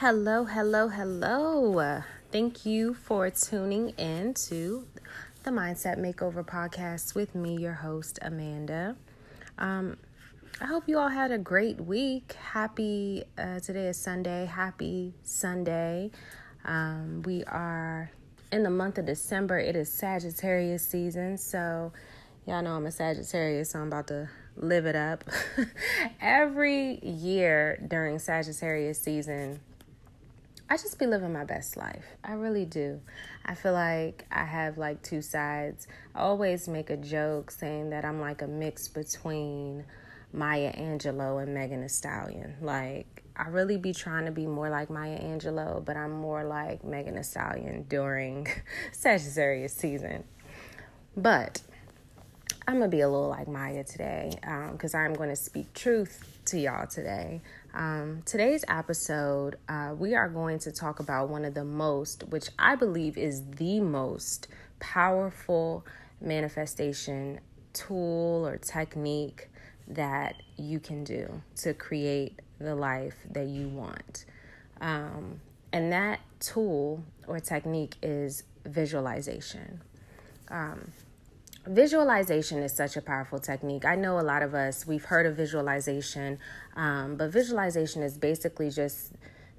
Hello, hello, hello. Thank you for tuning in to the Mindset Makeover podcast with me, your host, Amanda. Um, I hope you all had a great week. Happy, uh, today is Sunday. Happy Sunday. Um, we are in the month of December. It is Sagittarius season. So, y'all know I'm a Sagittarius, so I'm about to live it up. Every year during Sagittarius season, I just be living my best life. I really do. I feel like I have like two sides. I always make a joke saying that I'm like a mix between Maya Angelou and Megan Thee Stallion. Like I really be trying to be more like Maya Angelou, but I'm more like Megan Thee Stallion during Sagittarius season. But I'm gonna be a little like Maya today because um, I'm going to speak truth to y'all today. Um, today's episode, uh, we are going to talk about one of the most, which I believe is the most powerful manifestation tool or technique that you can do to create the life that you want. Um, and that tool or technique is visualization. Um, visualization is such a powerful technique. I know a lot of us, we've heard of visualization, um, but visualization is basically just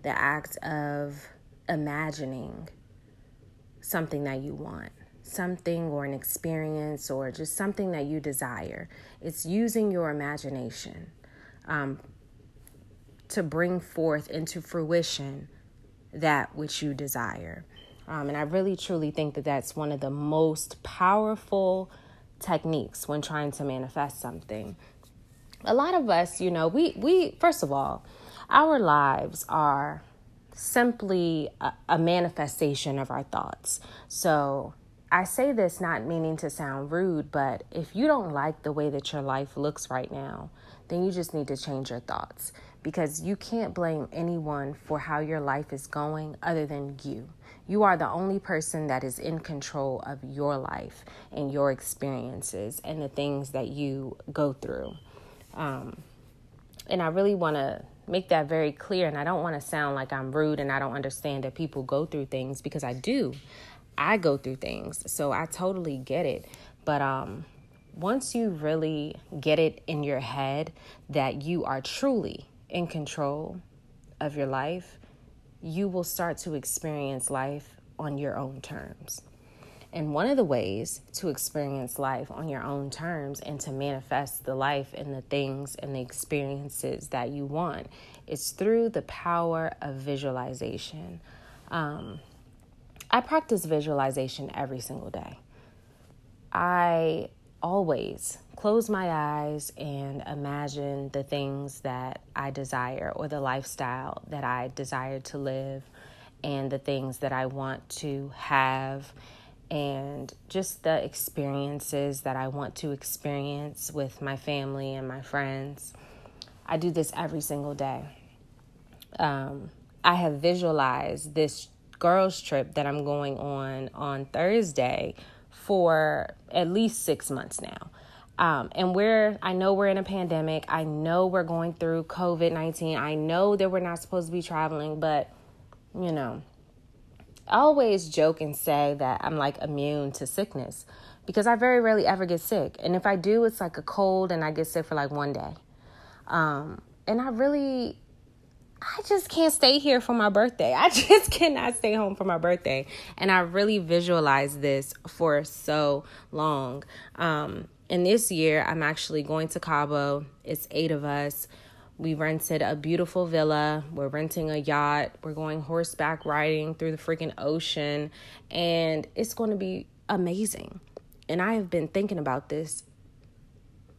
the act of imagining something that you want, something or an experience or just something that you desire. It's using your imagination um, to bring forth into fruition that which you desire. Um, and I really truly think that that's one of the most powerful techniques when trying to manifest something. A lot of us, you know, we, we first of all, our lives are simply a, a manifestation of our thoughts. So I say this not meaning to sound rude, but if you don't like the way that your life looks right now, then you just need to change your thoughts because you can't blame anyone for how your life is going other than you. You are the only person that is in control of your life and your experiences and the things that you go through. Um, and I really want to make that very clear. And I don't want to sound like I'm rude and I don't understand that people go through things because I do. I go through things. So I totally get it. But um, once you really get it in your head that you are truly in control of your life, you will start to experience life on your own terms. And one of the ways to experience life on your own terms and to manifest the life and the things and the experiences that you want is through the power of visualization. Um, I practice visualization every single day. I always close my eyes and imagine the things that I desire or the lifestyle that I desire to live and the things that I want to have and just the experiences that I want to experience with my family and my friends. I do this every single day. Um, I have visualized this girls' trip that I'm going on on Thursday for at least six months now. Um, and we're, I know we're in a pandemic. I know we're going through COVID 19. I know that we're not supposed to be traveling, but, you know, I always joke and say that I'm like immune to sickness because I very rarely ever get sick. And if I do, it's like a cold and I get sick for like one day. Um, and I really, I just can't stay here for my birthday. I just cannot stay home for my birthday. And I really visualized this for so long. Um, and this year, I'm actually going to Cabo. It's eight of us. We rented a beautiful villa. We're renting a yacht. We're going horseback riding through the freaking ocean. And it's going to be amazing. And I have been thinking about this.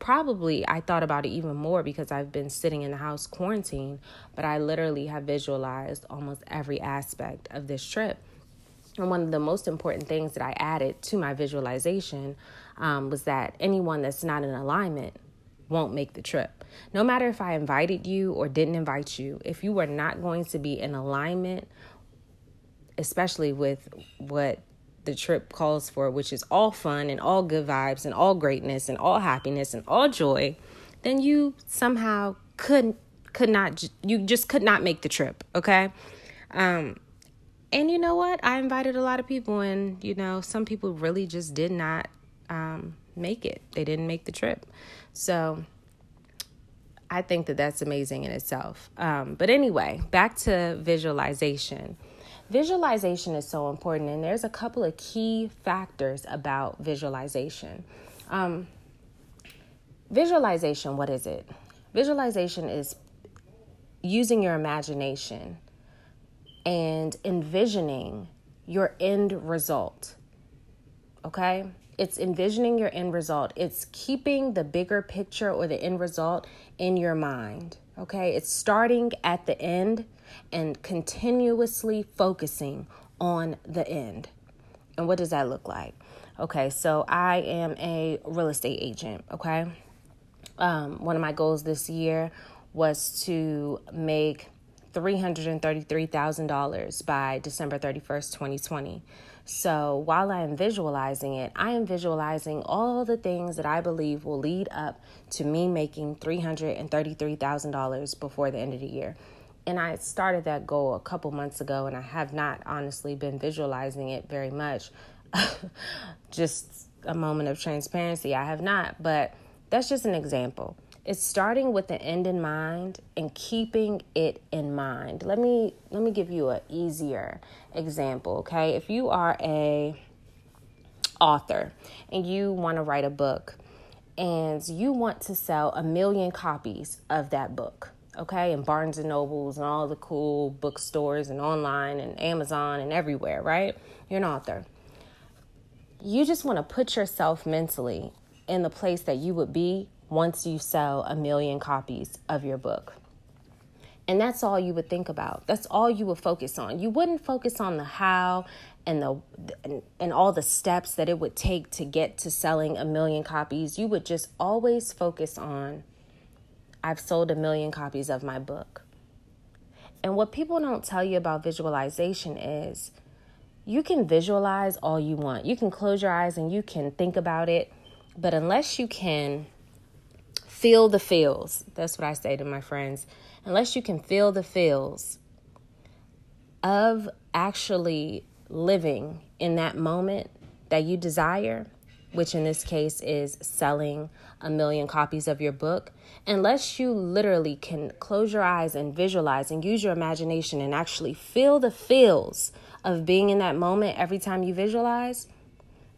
Probably I thought about it even more because I've been sitting in the house quarantine, but I literally have visualized almost every aspect of this trip. And one of the most important things that I added to my visualization um, was that anyone that's not in alignment won't make the trip. No matter if I invited you or didn't invite you, if you are not going to be in alignment, especially with what the trip calls for, which is all fun and all good vibes and all greatness and all happiness and all joy, then you somehow couldn't could not you just could not make the trip, okay? Um, and you know what? I invited a lot of people, and you know, some people really just did not um, make it. They didn't make the trip. So I think that that's amazing in itself. Um, but anyway, back to visualization. Visualization is so important, and there's a couple of key factors about visualization. Um, visualization, what is it? Visualization is using your imagination and envisioning your end result. Okay? It's envisioning your end result. It's keeping the bigger picture or the end result in your mind. Okay? It's starting at the end and continuously focusing on the end. And what does that look like? Okay, so I am a real estate agent. Okay. Um, one of my goals this year was to make $333,000 by December 31st, 2020. So while I am visualizing it, I am visualizing all the things that I believe will lead up to me making $333,000 before the end of the year. And I started that goal a couple months ago, and I have not honestly been visualizing it very much. just a moment of transparency, I have not, but that's just an example. It's starting with the end in mind and keeping it in mind. Let me let me give you an easier example, okay? If you are a author and you want to write a book and you want to sell a million copies of that book, okay? And Barnes and Nobles and all the cool bookstores and online and Amazon and everywhere, right? You're an author. You just want to put yourself mentally in the place that you would be once you sell a million copies of your book. And that's all you would think about. That's all you would focus on. You wouldn't focus on the how and the and, and all the steps that it would take to get to selling a million copies. You would just always focus on I've sold a million copies of my book. And what people don't tell you about visualization is you can visualize all you want. You can close your eyes and you can think about it, but unless you can feel the feels. That's what I say to my friends. Unless you can feel the feels of actually living in that moment that you desire, which in this case is selling a million copies of your book, unless you literally can close your eyes and visualize and use your imagination and actually feel the feels of being in that moment every time you visualize,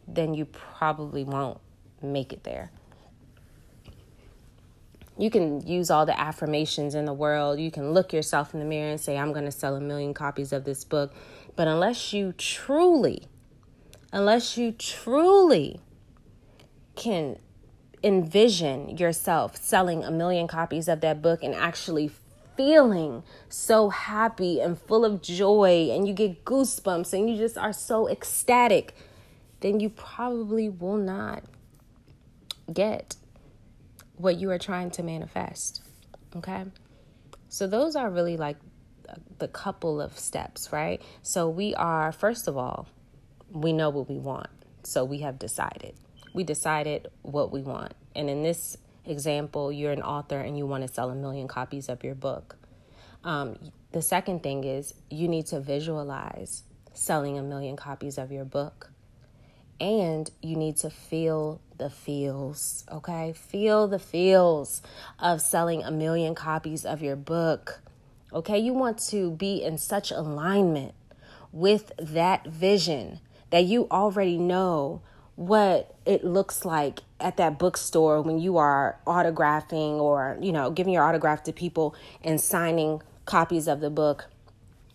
then you probably won't make it there you can use all the affirmations in the world. You can look yourself in the mirror and say, I'm going to sell a million copies of this book. But unless you truly, unless you truly can envision yourself selling a million copies of that book and actually feeling so happy and full of joy and you get goosebumps and you just are so ecstatic, then you probably will not get what you are trying to manifest. Okay? So, those are really like the couple of steps, right? So, we are, first of all, we know what we want. So, we have decided. We decided what we want. And in this example, you're an author and you want to sell a million copies of your book. Um, the second thing is you need to visualize selling a million copies of your book. And you need to feel the feels, okay? Feel the feels of selling a million copies of your book, okay? You want to be in such alignment with that vision that you already know what it looks like at that bookstore when you are autographing or, you know, giving your autograph to people and signing copies of the book.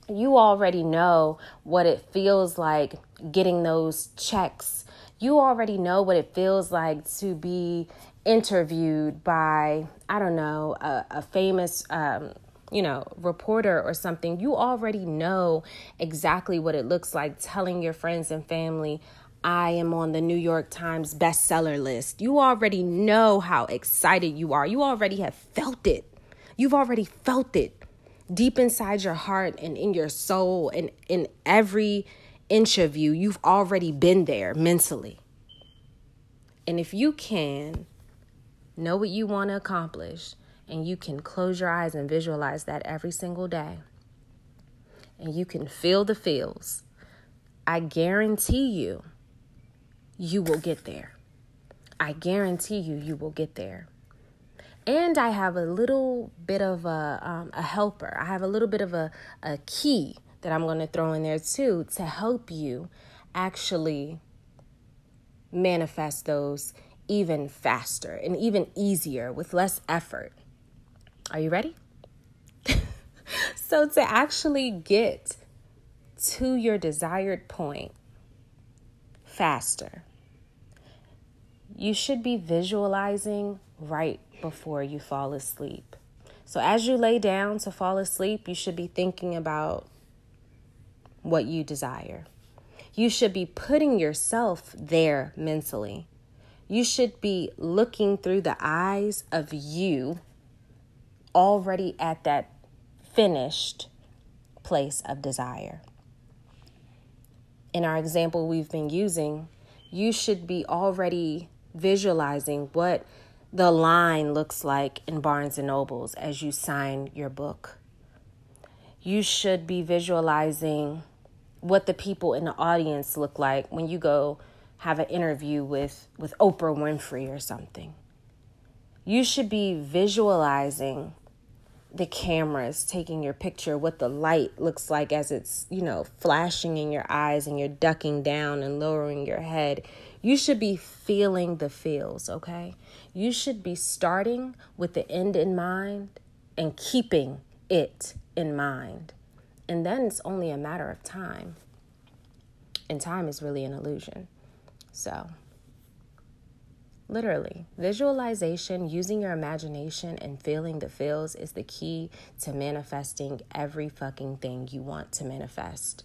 You already know what it feels like getting those checks you already know what it feels like to be interviewed by, I don't know, a, a famous, um, you know, reporter or something. You already know exactly what it looks like telling your friends and family, I am on the New York Times bestseller list. You already know how excited you are. You already have felt it. You've already felt it deep inside your heart and in your soul and in every inch of you, you've already been there mentally. And if you can know what you want to accomplish and you can close your eyes and visualize that every single day, and you can feel the feels, I guarantee you, you will get there. I guarantee you, you will get there. And I have a little bit of a, um, a helper. I have a little bit of a, a key that I'm going to throw in there too to help you actually manifest those even faster and even easier with less effort. Are you ready? so, to actually get to your desired point faster, you should be visualizing right before you fall asleep. So, as you lay down to fall asleep, you should be thinking about what you desire. You should be putting yourself there mentally. You should be looking through the eyes of you already at that finished place of desire. In our example we've been using, you should be already visualizing what the line looks like in Barnes and Nobles as you sign your book. You should be visualizing what the people in the audience look like when you go have an interview with with Oprah Winfrey or something. You should be visualizing the cameras taking your picture, what the light looks like as it's, you know, flashing in your eyes and you're ducking down and lowering your head. You should be feeling the feels, okay? You should be starting with the end in mind and keeping it in mind. And then it's only a matter of time. And time is really an illusion. So, Literally, visualization, using your imagination, and feeling the feels is the key to manifesting every fucking thing you want to manifest.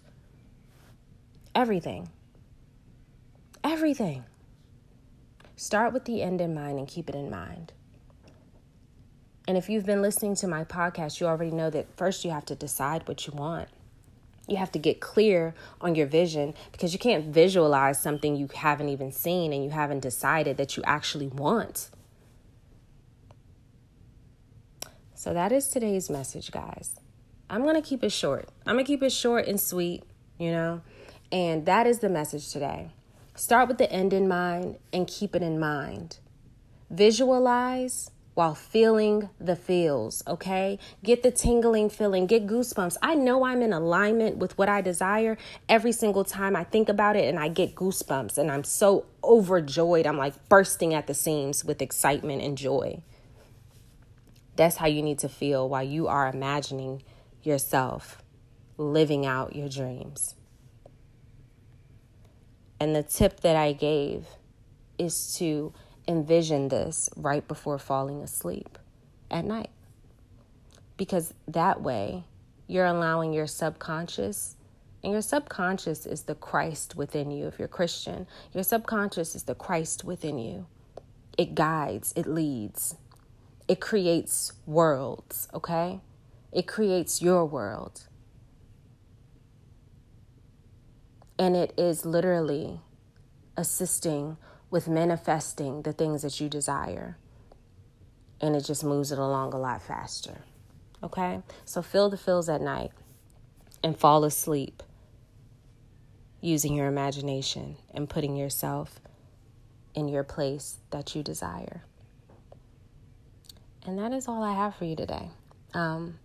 Everything. Everything. Start with the end in mind and keep it in mind. And if you've been listening to my podcast, you already know that first you have to decide what you want you have to get clear on your vision because you can't visualize something you haven't even seen and you haven't decided that you actually want. So, that is today's message, guys. I'm going to keep it short. I'm going to keep it short and sweet, you know? And that is the message today. Start with the end in mind and keep it in mind. Visualize while feeling the feels, okay? Get the tingling feeling, get goosebumps. I know I'm in alignment with what I desire every single time I think about it and I get goosebumps and I'm so overjoyed. I'm like bursting at the seams with excitement and joy. That's how you need to feel while you are imagining yourself living out your dreams. And the tip that I gave is to envision this right before falling asleep at night. Because that way, you're allowing your subconscious, and your subconscious is the Christ within you. If you're Christian, your subconscious is the Christ within you. It guides, it leads, it creates worlds, okay? It creates your world. And it is literally assisting with manifesting the things that you desire. And it just moves it along a lot faster. Okay? So feel the fills at night and fall asleep using your imagination and putting yourself in your place that you desire. And that is all I have for you today. Um,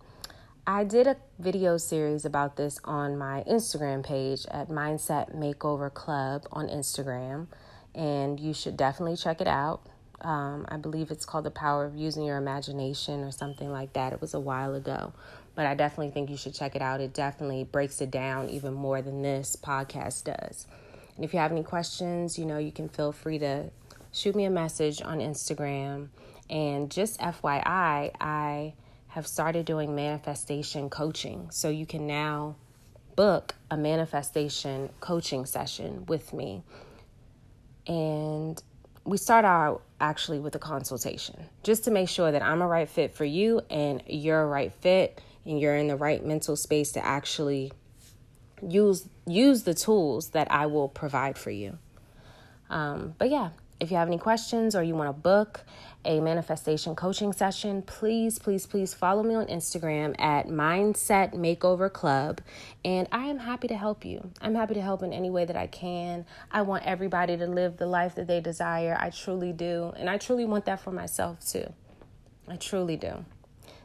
I did a video series about this on my Instagram page at Mindset Makeover Club on Instagram and you should definitely check it out. Um, I believe it's called The Power of Using Your Imagination or something like that. It was a while ago, but I definitely think you should check it out. It definitely breaks it down even more than this podcast does. And if you have any questions, you know, you can feel free to shoot me a message on Instagram. And just FYI, I have started doing manifestation coaching. So you can now book a manifestation coaching session with me and we start out actually with a consultation just to make sure that I'm a right fit for you and you're a right fit and you're in the right mental space to actually use use the tools that I will provide for you. Um, but yeah, if you have any questions or you want to book a manifestation coaching session, please, please, please follow me on Instagram at Mindset Makeover Club. And I am happy to help you. I'm happy to help in any way that I can. I want everybody to live the life that they desire. I truly do. And I truly want that for myself too. I truly do.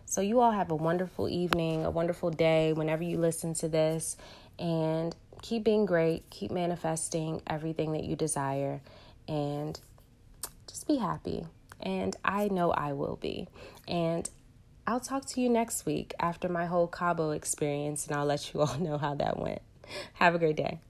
So, you all have a wonderful evening, a wonderful day whenever you listen to this. And keep being great, keep manifesting everything that you desire, and just be happy. And I know I will be. And I'll talk to you next week after my whole Cabo experience, and I'll let you all know how that went. Have a great day.